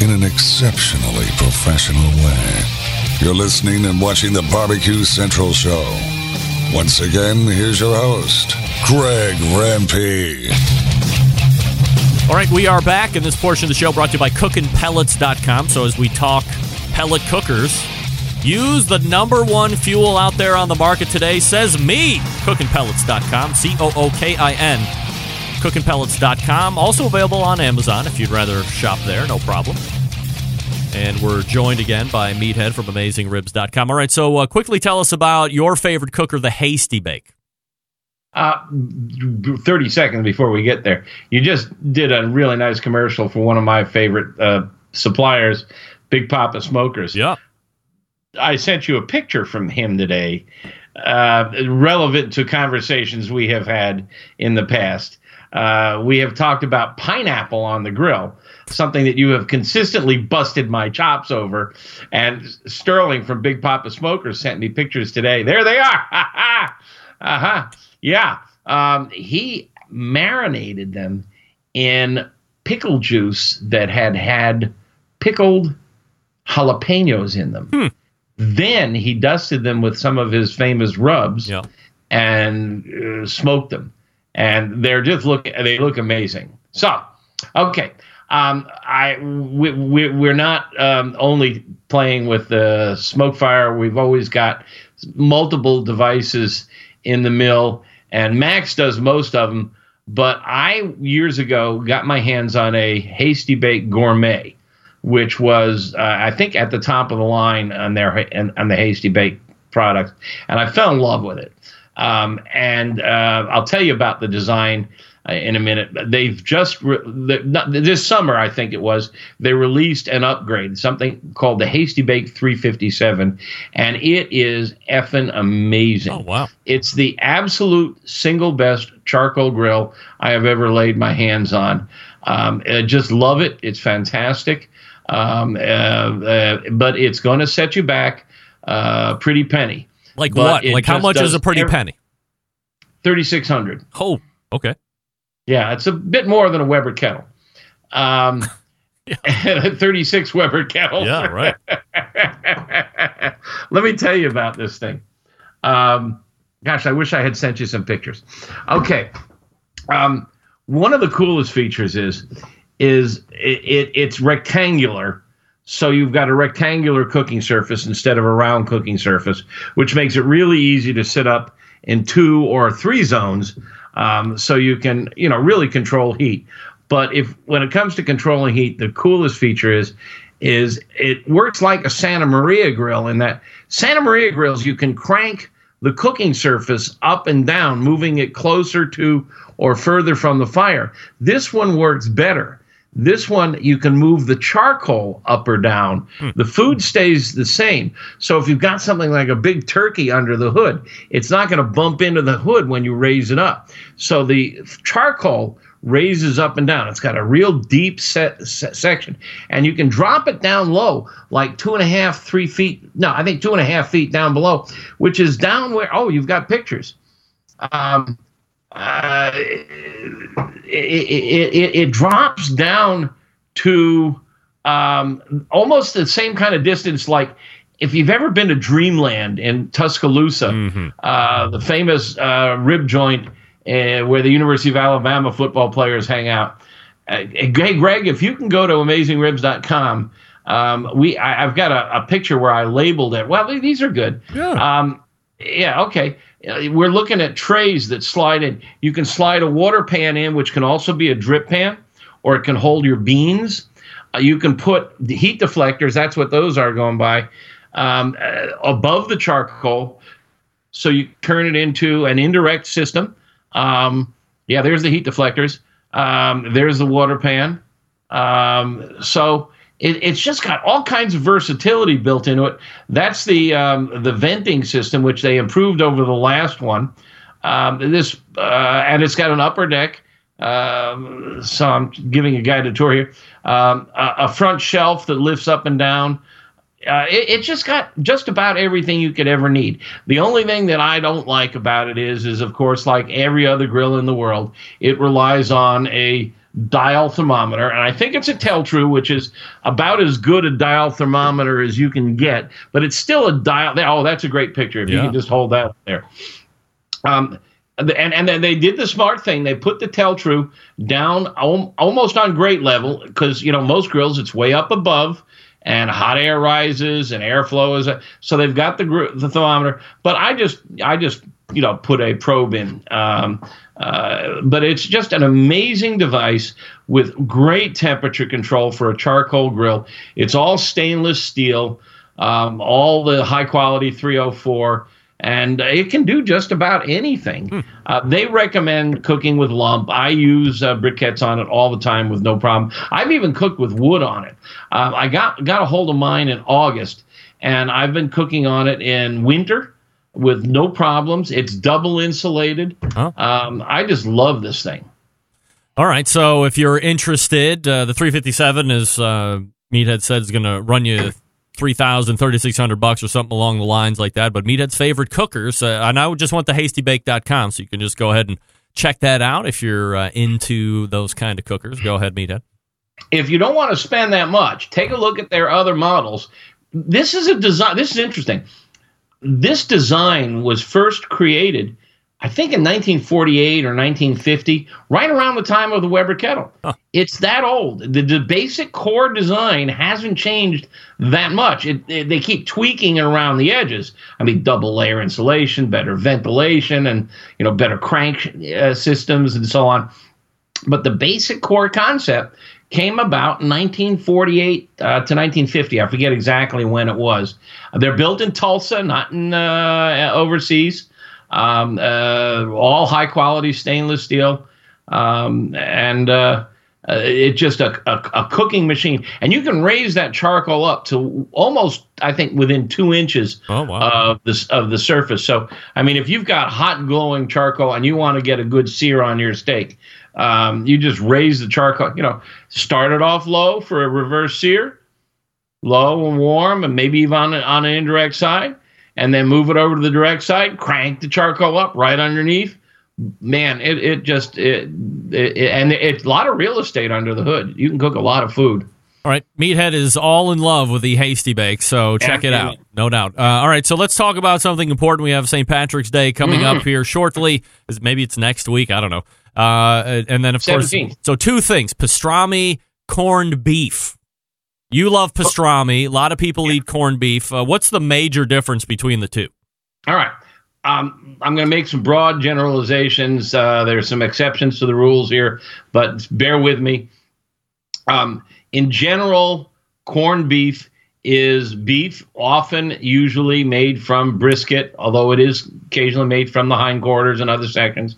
in an exceptionally professional way. You're listening and watching the Barbecue Central Show. Once again, here's your host, Greg Rempe. All right, we are back, and this portion of the show brought to you by cookinpellets.com. So as we talk pellet cookers, use the number one fuel out there on the market today, says me, cookinpellets.com, C O O K I N cookinpellets.com. Also available on Amazon if you'd rather shop there, no problem. And we're joined again by Meathead from AmazingRibs.com. All right, so uh, quickly tell us about your favorite cooker, the Hasty Bake. Uh, 30 seconds before we get there. You just did a really nice commercial for one of my favorite uh, suppliers, Big Papa Smokers. Yeah. I sent you a picture from him today, uh, relevant to conversations we have had in the past. Uh, we have talked about pineapple on the grill, something that you have consistently busted my chops over. And Sterling from Big Papa Smokers sent me pictures today. There they are. uh huh. Yeah. Um, he marinated them in pickle juice that had had pickled jalapenos in them. Hmm. Then he dusted them with some of his famous rubs Yeah. and uh, smoked them and they're just look they look amazing. So, okay, um, I we, we, we're not um, only playing with the SmokeFire. We've always got multiple devices in the mill, and Max does most of them. But I years ago got my hands on a Hasty Bake Gourmet, which was uh, I think at the top of the line on their on the Hasty Bake product, and I fell in love with it. Um, and uh, I'll tell you about the design uh, in a minute. They've just re- the, not, this summer, I think it was, they released an upgrade, something called the Hasty Bake 357, and it is effing amazing. Oh, wow. It's the absolute single best charcoal grill I have ever laid my hands on. Um, I just love it. It's fantastic. Um, uh, uh, but it's going to set you back uh, pretty penny. Like But what? Like how much is a pretty every- penny? 3600 Oh, okay. Yeah, it's a bit more than a Weber kettle. Um, 36 Weber kettle. Yeah, right. Let me tell you about this thing. Um, gosh, I wish I had sent you some pictures. Okay. Um, one of the coolest features is is it, it it's rectangular. So you've got a rectangular cooking surface instead of a round cooking surface, which makes it really easy to sit up in two or three zones. Um, so you can, you know, really control heat. But if when it comes to controlling heat, the coolest feature is is it works like a Santa Maria grill in that Santa Maria grills you can crank the cooking surface up and down, moving it closer to or further from the fire. This one works better. This one, you can move the charcoal up or down. The food stays the same. So if you've got something like a big turkey under the hood, it's not going to bump into the hood when you raise it up. So the charcoal raises up and down. It's got a real deep set, set section, and you can drop it down low, like two and a half, three feet. No, I think two and a half feet down below, which is down where. Oh, you've got pictures. Um, uh, it, it, it, it drops down to um, almost the same kind of distance like if you've ever been to dreamland in tuscaloosa uh, the famous uh, rib joint uh, where the university of alabama football players hang out. Uh, hey greg if you can go to amazingribs.com um, we I, i've got a, a picture where i labeled it. Well these are good. Yeah. um, yeah, okay. Uh, We're looking at trays that slide in. You can slide a water pan in, which can also be a drip pan, or it can hold your beans. Uh, you can put the heat deflectors, that's what those are going by, um, uh, above the charcoal. So you turn it into an indirect system. Um, yeah, there's the heat deflectors. Um, there's the water pan. Um, so it, it's just got all kinds of versatility built into it. That's the um, the venting system, which they improved over the last one. Um, this uh, and it's got an upper deck. Um, so I'm giving a guided tour here. Um, a, a front shelf that lifts up and down. uh, it, it just got just about everything you could ever need. The only thing that I don't like about it is, is of course, like every other grill in the world, it relies on a dial thermometer, and I think it's a Tel-Tru, which is about as good a dial thermometer as you can get, but it's still a dial. Oh, that's a great picture. If you can just hold that there. Um, and and then they did the smart thing. They put the Tel-Tru down al- almost on grate level because you know most grills it's way up above and hot air rises and airflow is so they've got the the thermometer. But I just I just you know put a probe in. Um, uh, but it's just an amazing device with great temperature control for a charcoal grill. It's all stainless steel, um, all the high quality 304 and it can do just about anything. Uh, they recommend cooking with lump. I use uh, briquettes on it all the time with no problem. I've even cooked with wood on it. Um, I got got a hold of mine in August, and I've been cooking on it in winter with no problems. It's double insulated. Huh? Um, I just love this thing. All right. So if you're interested, uh, the 357 is uh, Meathead said is going to run you 3000 3600 bucks or something along the lines like that. But Meathead's favorite cookers, uh, and I would just want the hastybake.com, so you can just go ahead and check that out if you're uh, into those kind of cookers. Go ahead, Meathead. if you don't want to spend that much, take a look at their other models. This is a design. This is interesting. This design was first created, I think, in 1948 or 1950, right around the time of the Weber kettle. It's that old. The, the basic core design hasn't changed that much. It, it- they keep tweaking it around the edges. I mean, double layer insulation, better ventilation, and you know, better crank uh, systems, and so on but the basic core concept came about in 1948 uh, to 1950. I forget exactly when it was. They're built in Tulsa, not in uh, overseas. Um, uh, all high quality stainless steel, um, and uh, uh, it's just a, a, a cooking machine. And you can raise that charcoal up to almost, I think, within two inches Oh, wow. of the of the surface. So, I mean, if you've got hot glowing charcoal and you want to get a good sear on your steak, um, you just raise the charcoal. You know, start it off low for a reverse sear, low and warm, and maybe even on, on an indirect side, and then move it over to the direct side. Crank the charcoal up right underneath. Man, it it just it, it, and it's a lot of real estate under the hood. You can cook a lot of food. All right, Meathead is all in love with the Hasty Bake, so check it out, no doubt. Uh, all right, so let's talk about something important. We have St. Patrick's Day coming up here shortly. Maybe it's next week. I don't know. Uh, and then of 17th. course, so two things: pastrami, corned beef. You love pastrami. A lot of people eat corned beef. Uh, what's the major difference between the two? All right. Um, I'm going to make some broad generalizations. Uh, there's some exceptions to the rules here, but bear with me. Um, in general, corned beef is beef, often usually made from brisket, although it is occasionally made from the hindquarters and other sections.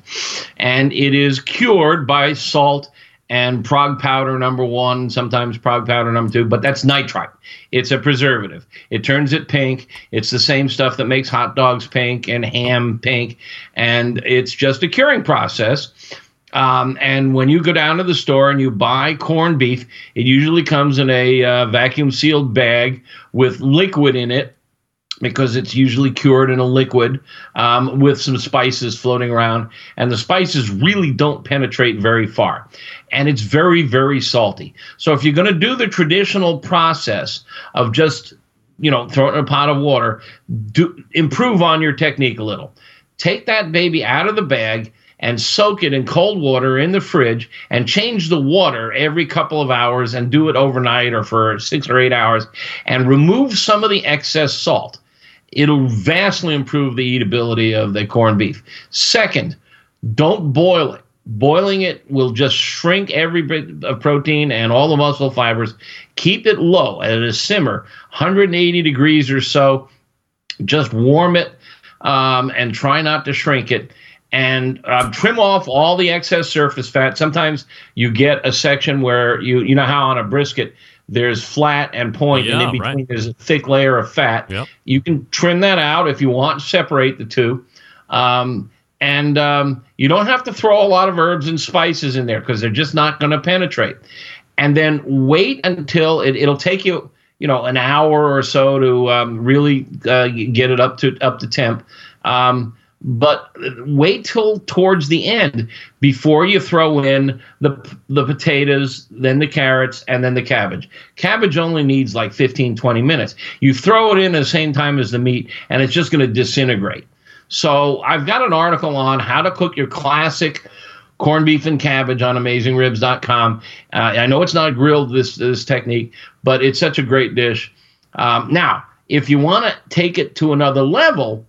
And it is cured by salt and Prague powder number one, sometimes Prague powder number two, but that's nitrite. It's a preservative. It turns it pink. It's the same stuff that makes hot dogs pink and ham pink. And it's just a curing process. Um, and when you go down to the store and you buy corned beef, it usually comes in a uh, vacuum sealed bag with liquid in it because it's usually cured in a liquid um, with some spices floating around. And the spices really don't penetrate very far. And it's very, very salty. So if you're going to do the traditional process of just, you know, throw it in a pot of water, do, improve on your technique a little. Take that baby out of the bag and soak it in cold water in the fridge and change the water every couple of hours and do it overnight or for six or eight hours and remove some of the excess salt. It'll vastly improve the eatability of the corned beef. Second, don't boil it. Boiling it will just shrink every bit of protein and all the muscle fibers. Keep it low at a simmer, 180 degrees or so. Just warm it um, and try not to shrink it. And uh, trim off all the excess surface fat. Sometimes you get a section where you you know how on a brisket there's flat and point, and Yeah, in between right. there's a thick layer of fat. Yep. You can trim that out if you want. Separate the two. Um, and um, you don't have to throw a lot of herbs and spices in there because they're just not going to penetrate. And then wait until it, it'll take you you know an hour or so to um, really uh, get it up to up to temp. Um, but wait till towards the end before you throw in the the potatoes, then the carrots, and then the cabbage. Cabbage only needs like 15, 20 minutes. You throw it in at the same time as the meat, and it's just going to disintegrate. So I've got an article on how to cook your classic corned beef and cabbage on AmazingRibs.com. Uh, I know it's not grilled this this technique, but it's such a great dish. Um, now, if you want to take it to another level,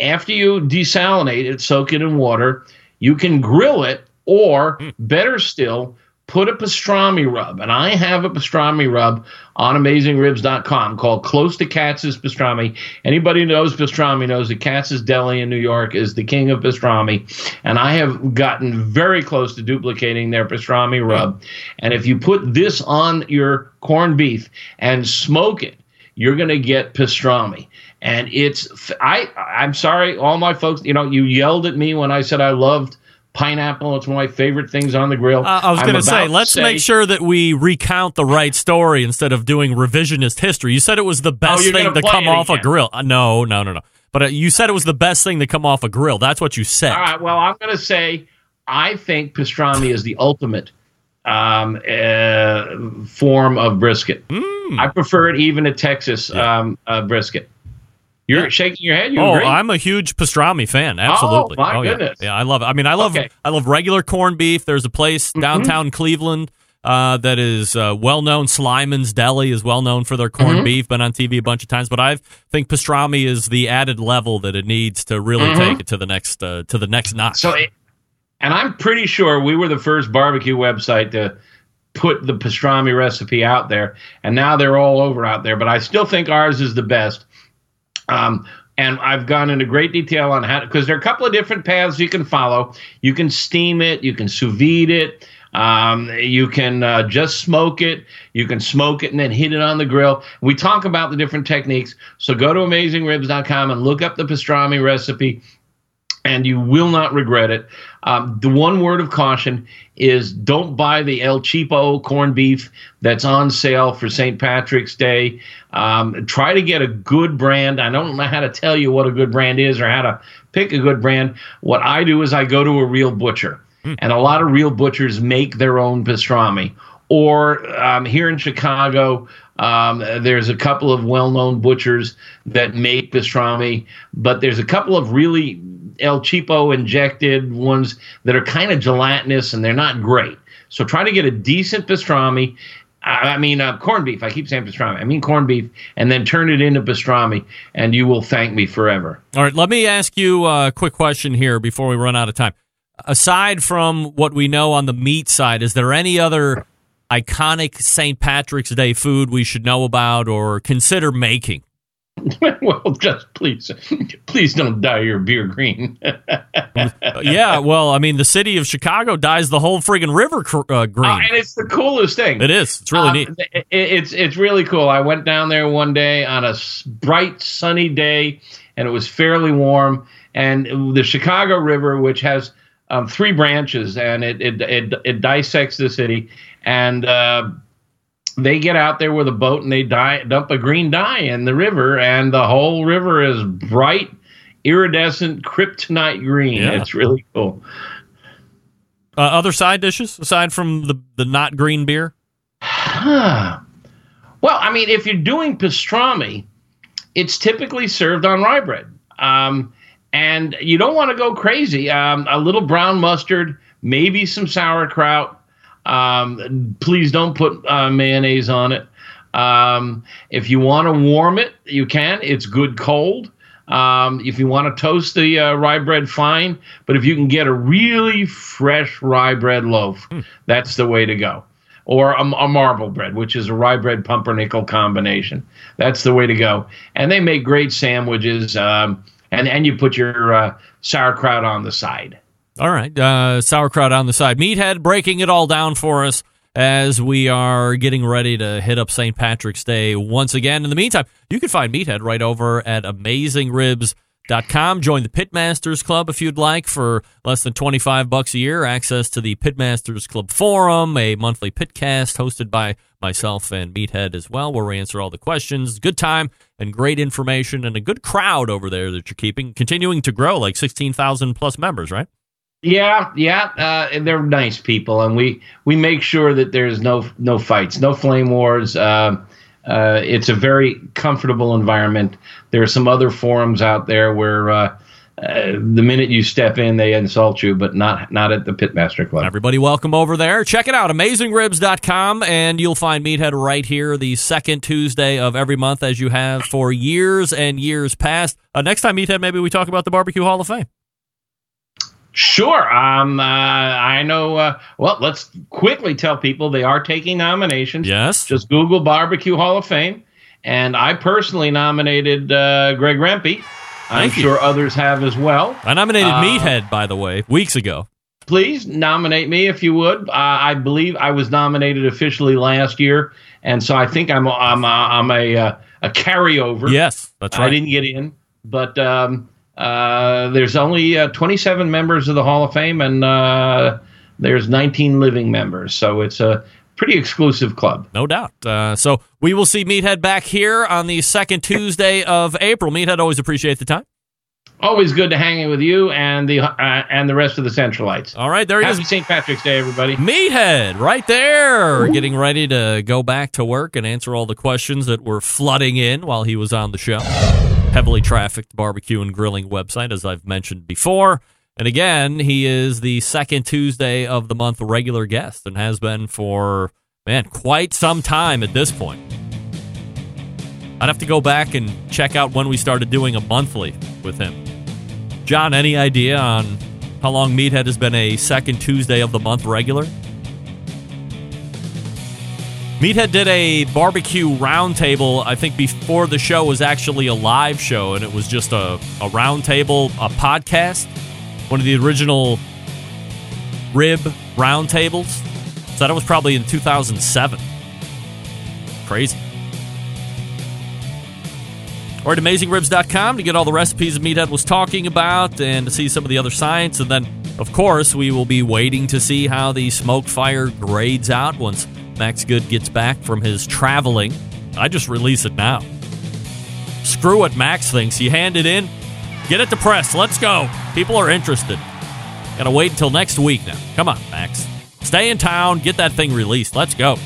after you desalinate it, soak it in water, you can grill it, or hmm. better still, put a pastrami rub. And I have a pastrami rub on AmazingRibs.com called Close to Katz's Pastrami. Anybody who knows pastrami knows that Katz's Deli in New York is the king of pastrami. And I have gotten very close to duplicating their pastrami rub. And if you put this on your corned beef and smoke it, you're going to get pastrami and it's I I'm sorry, all my folks. You know, you yelled at me when I said I loved pineapple. It's one of my favorite things on the grill. Uh, I was going to say, let's say- make sure that we recount the right story instead of doing revisionist history. You said it was the best Oh, thing gonna come off a grill. Uh, no, no, no, no. But uh, you said it was the best thing to come off a grill. That's what you said. All right. Well, I'm going to say I think pastrami is the ultimate um, uh, form of brisket. Hmm. I prefer it even to Texas um, uh, brisket. You're shaking your head. You Oh, agree? I'm a huge pastrami fan. Absolutely. my yeah. goodness. Yeah, I love it. I mean, I love Okay. I love regular corned beef. There's a place downtown Cleveland uh, that is uh, well known. Slyman's Deli is well known for their corned beef. Been on TV a bunch of times, but I think pastrami is the added level that it needs to really take it to the next uh, to the next notch. So, it, and I'm pretty sure we were the first barbecue website to put the pastrami recipe out there, and now they're all over out there. But I still think ours is the best. Um, and I've gone into great detail on how because there are a couple of different paths you can follow. You can steam it, you can sous vide it, um, you can uh, just smoke it, you can smoke it and then hit it on the grill. We talk about the different techniques. So go to AmazingRibs.com and look up the pastrami recipe and you will not regret it. Um, the one word of caution is don't buy the El Cheapo corned beef that's on sale for St. Patrick's Day. Um, try to get a good brand. I don't know how to tell you what a good brand is or how to pick a good brand. What I do is I go to a real butcher, and a lot of real butchers make their own pastrami. Or um, here in Chicago, um, there's a couple of well-known butchers that make pastrami, but there's a couple of really El Cheapo injected ones that are kind of gelatinous and they're not great. So try to get a decent pastrami. I mean, uh, corned beef. I keep saying pastrami. I mean corned beef, and then turn it into pastrami, and you will thank me forever. All right, let me ask you a quick question here before we run out of time. Aside from what we know on the meat side, is there any other iconic St. Patrick's Day food we should know about or consider making? well, just please, please don't dye your beer green. Uh, yeah, well, I mean, the city of Chicago dyes the whole friggin' river cr- uh, green. Oh, and it's the coolest thing. it is. It's really Um, neat. it- it's it's really cool. I went down there one day on a bright sunny day, and it was fairly warm. And the Chicago River, which has um, three branches, and it it, it it dissects the city, and uh, they get out there with a boat and they dye, dump a green dye in the river, and the whole river is bright, iridescent, kryptonite green. Yeah. It's really cool. Uh, other side dishes aside from the, the not green beer? Huh. Well, I mean, if you're doing pastrami, it's typically served on rye bread. Um, and you don't want to go crazy. Um, a little brown mustard, maybe some sauerkraut. Um, please don't put uh, mayonnaise on it. Um, if you want to warm it, you can. It's good cold. Um, if you want to toast the uh, rye bread, fine. But if you can get a really fresh rye bread loaf, that's the way to go. Or a, a marble bread, which is a rye bread pumpernickel combination. That's the way to go. And they make great sandwiches. Um, and and you put your uh, sauerkraut on the side. All right, uh, sauerkraut on the side. Meathead breaking it all down for us as we are getting ready to hit up St. Patrick's Day once again. In the meantime, you can find Meathead right over at AmazingRibs.com. Join the Pitmasters Club if you'd like for less than 25 bucks a year. Access to the Pitmasters Club forum, a monthly pitcast hosted by myself and Meathead as well, where we answer all the questions. Good time and great information and a good crowd over there that you're keeping, continuing to grow like 16,000 plus members, right? Yeah, yeah, uh, and they're nice people, and we we make sure that there's no no fights, no flame wars. Uh, uh, it's a very comfortable environment. There are some other forums out there where uh, uh, the minute you step in, they insult you, but not not at the Pitmaster Club. Everybody, welcome over there. Check it out, AmazingRibs.com, and you'll find Meathead right here the second Tuesday of every month, as you have for years and years past. Uh, next time, Meathead, maybe we talk about the Barbecue Hall of Fame. Sure. Um, uh, I know. Uh, well, let's quickly tell people they are taking nominations. Yes. Just Google Barbecue Hall of Fame. And I personally nominated uh, Greg Rempe. I'm Thank you. sure others have as well. I nominated Uh, Meathead, by the way, weeks ago. Please nominate me if you would. Uh, I believe I was nominated officially last year, and so I think I'm I'm I'm a uh, a carryover. Yes, that's right. I didn't get in, but um, uh, there's only uh, 27 members of the Hall of Fame, and uh, there's 19 living members, so it's a pretty exclusive club. No doubt. Uh, so we will see Meathead back here on the second Tuesday of April. Meathead, always appreciate the time. Always good to hang with you and the uh, and the rest of the Centralites. All right, there he Happy is. St. Patrick's Day, everybody. Meathead, right there, getting ready to go back to work and answer all the questions that were flooding in while he was on the show. Heavily trafficked barbecue and grilling website, as I've mentioned before. And again, he is the second Tuesday of the month regular guest and has been for, man, quite some time at this point. I'd have to go back and check out when we started doing a monthly with him. John, any idea on how long Meathead has been a second Tuesday of the month regular? Meathead did a barbecue roundtable, I think, before the show was actually a live show, and it was just a, a roundtable, a podcast. One of the original rib roundtables. So that was probably in 2007. Crazy. All right, AmazingRibs.com to get all the recipes that Meathead was talking about and to see some of the other science. And then, of course, we will be waiting to see how the SmokeFire grades out once Max Good gets back from his traveling. I just release it now. Screw what Max thinks. He handed in, get it to press. Let's go. People are interested. Gotta wait until next week now. Come on, Max. Stay in town, get that thing released. Let's go.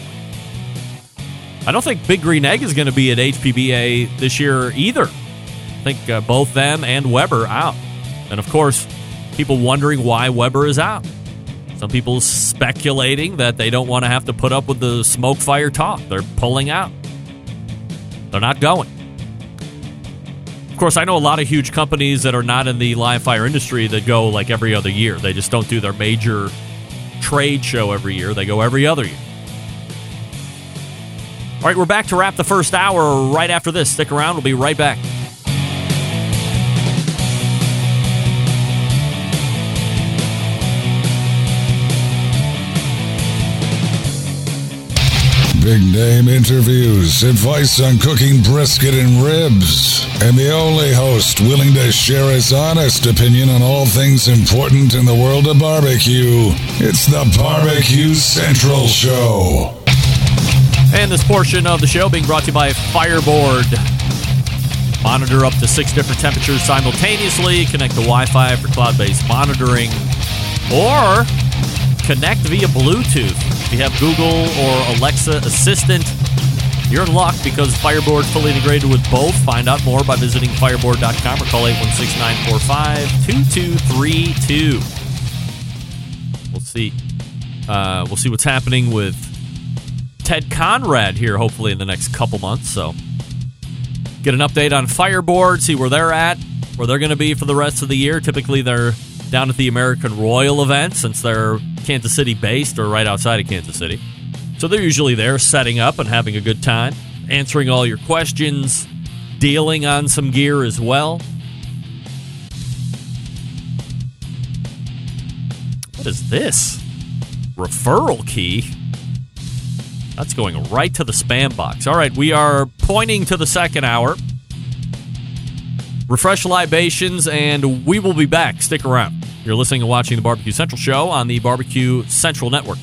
I don't think Big Green Egg is going to be at HPBA this year either. I think uh, both them and Weber out. And of course, people wondering why Weber is out. Some people speculating that they don't want to have to put up with the SmokeFire talk. They're pulling out. They're not going. Of course, I know a lot of huge companies that are not in the live fire industry that go like every other year. They just don't do their major trade show every year. They go every other year. All right, we're back to wrap the first hour right after this. Stick around. We'll be right back. Big name interviews, advice on cooking brisket and ribs, and the only host willing to share his honest opinion on all things important in the world of barbecue. It's the Barbecue Central Show. And this portion of the show being brought to you by Fireboard. Monitor up to six different temperatures simultaneously. Connect to Wi Fi for cloud based monitoring. Or connect via Bluetooth. If you have Google or Alexa Assistant, you're in luck because Fireboard fully integrated with both. Find out more by visiting fireboard.com or call 816 945 2232. We'll see. Uh, we'll see what's happening with Ted Conrad here, hopefully, in the next couple months. So, get an update on Fireboard, see where they're at, where they're going to be for the rest of the year. Typically, they're down at the American Royal event since they're Kansas City based or right outside of Kansas City. So, they're usually there setting up and having a good time, answering all your questions, dealing on some gear as well. What is this? Referral key? That's going right to the spam box. All right, we are pointing to the second hour. Refresh libations, and we will be back. Stick around. You're listening and watching the Barbecue Central Show on the Barbecue Central Network.